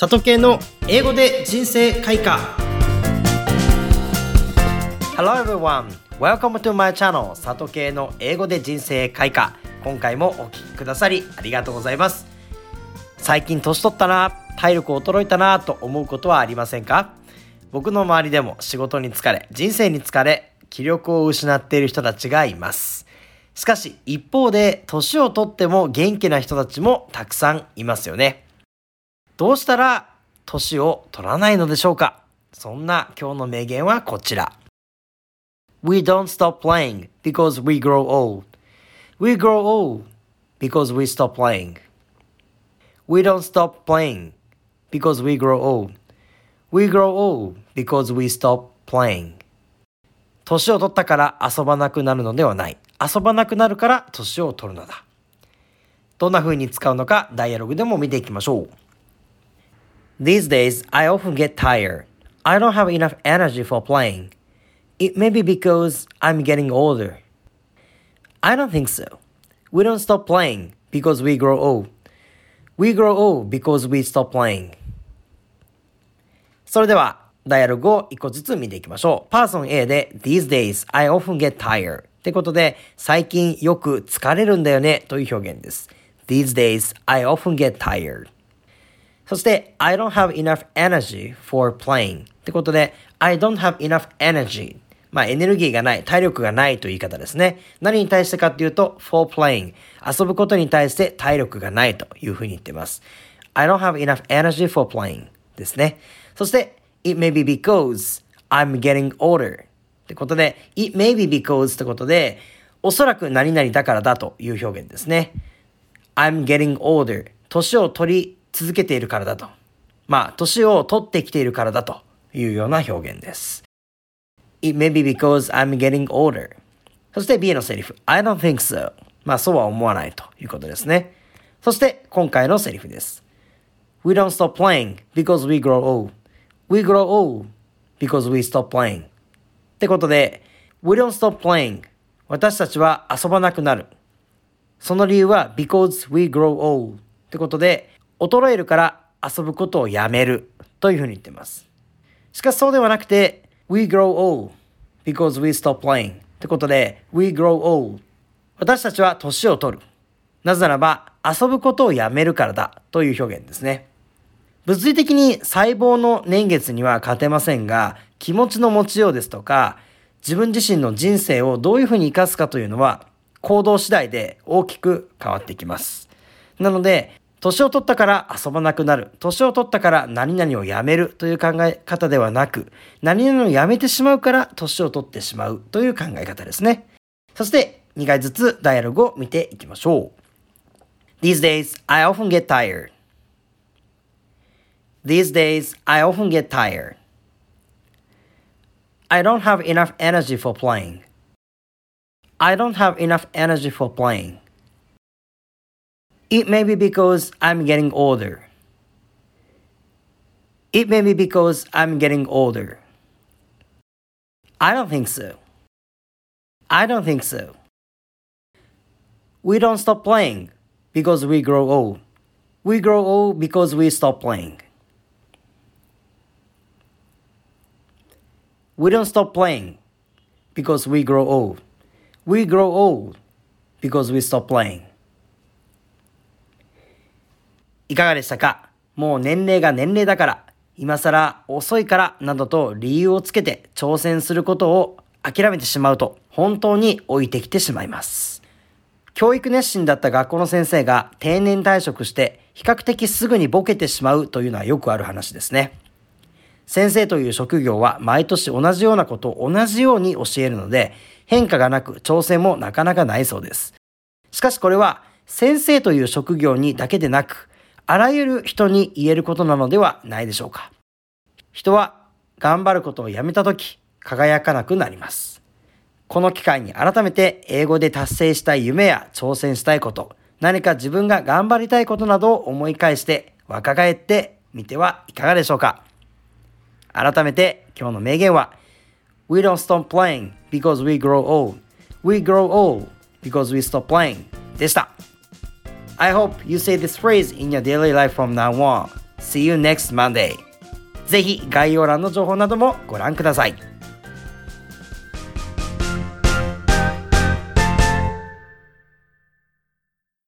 里系の英語で人生開花。Hello everyone! Welcome to my channel 里系の英語で人生開花。今回もお聴きくださりありがとうございます。最近年取ったな体力衰えたなと思うことはありませんか？僕の周りでも仕事に疲れ人生に疲れ気力を失っている人たちがいます。しかし一方で年をとっても元気な人たちもたくさんいますよね。どうしたら年を取らないのでしょうかそんな今日の名言はこちら。We don't stop playing because we grow old. We grow old because we stop playing. We don't stop playing because we grow old. We grow old because we stop playing. 年を取ったから遊ばなくなるのではない。遊ばなくなるから年を取るのだ。どんな風に使うのかダイアログでも見ていきましょう。These days, I often get tired. I don't have enough energy for playing. It may be because I'm getting older. I don't think so. We don't stop playing because we grow old. We grow old because we stop playing. それでは、ダイアログを一個ずつ見ていきましょう。パーソン A で These days I often get tired ってことで最近よく疲れるんだよねという表現です。These days I often get tired そして I don't have enough energy for playing ってことで I don't have enough energy まあエネルギーがない、体力がないという言い方ですね。何に対してかっていうと for playing 遊ぶことに対して体力がないというふうに言ってます。I don't have enough energy for playing ですね。そして It may be because I'm getting older ってことで It may be because ってことでおそらく何々だからだという表現ですね。I'm getting older 年を取り続けているからだと。まあ、年を取ってきているからだというような表現です。It may be because I'm getting older. そして B のセリフ。I don't think so. まあ、そうは思わないということですね。そして今回のセリフです。We don't stop playing because we grow old. We grow old because we stop playing. ってことで、We don't stop playing. 私たちは遊ばなくなる。その理由は because we grow old. ってことで、衰えるから遊ぶことをやめるというふうに言っています。しかしそうではなくて、We grow old because we stop playing. ってことで、We grow old. 私たちは年を取る。なぜならば、遊ぶことをやめるからだという表現ですね。物理的に細胞の年月には勝てませんが、気持ちの持ちようですとか、自分自身の人生をどういうふうに活かすかというのは、行動次第で大きく変わってきます。なので、年を取ったから遊ばなくなる。年を取ったから何々をやめるという考え方ではなく、何々をやめてしまうから年を取ってしまうという考え方ですね。そして、2回ずつダイアログを見ていきましょう。These days, I often get tired. These days, I often get tired. I don't have enough energy for playing. I don't have enough energy for playing. It may be because I'm getting older. It may be because I'm getting older. I don't think so. I don't think so. We don't stop playing because we grow old. We grow old because we stop playing. We don't stop playing because we grow old. We grow old because we stop playing. いかがでしたか？もう年齢が年齢だから、今更遅いからなどと理由をつけて挑戦することを諦めてしまうと本当に置いてきてしまいます。教育熱心だった学校の先生が定年退職して比較的すぐにボケてしまうというのはよくある話ですね。先生という職業は毎年同じようなことを同じように教えるので、変化がなく挑戦もなかなかないそうです。しかしこれは先生という職業にだけでなく、あらゆる人に言えることなのではないでしょうか。人は頑張ることをやめたとき、輝かなくなります。この機会に改めて英語で達成したい夢や挑戦したいこと、何か自分が頑張りたいことなどを思い返して若返ってみてはいかがでしょうか。改めて今日の名言は We don't stop playing because we grow old. We grow old because we stop playing でした。I hope you say this phrase in your daily life from now on. See you next Monday. ぜひ概要欄の情報などもご覧ください。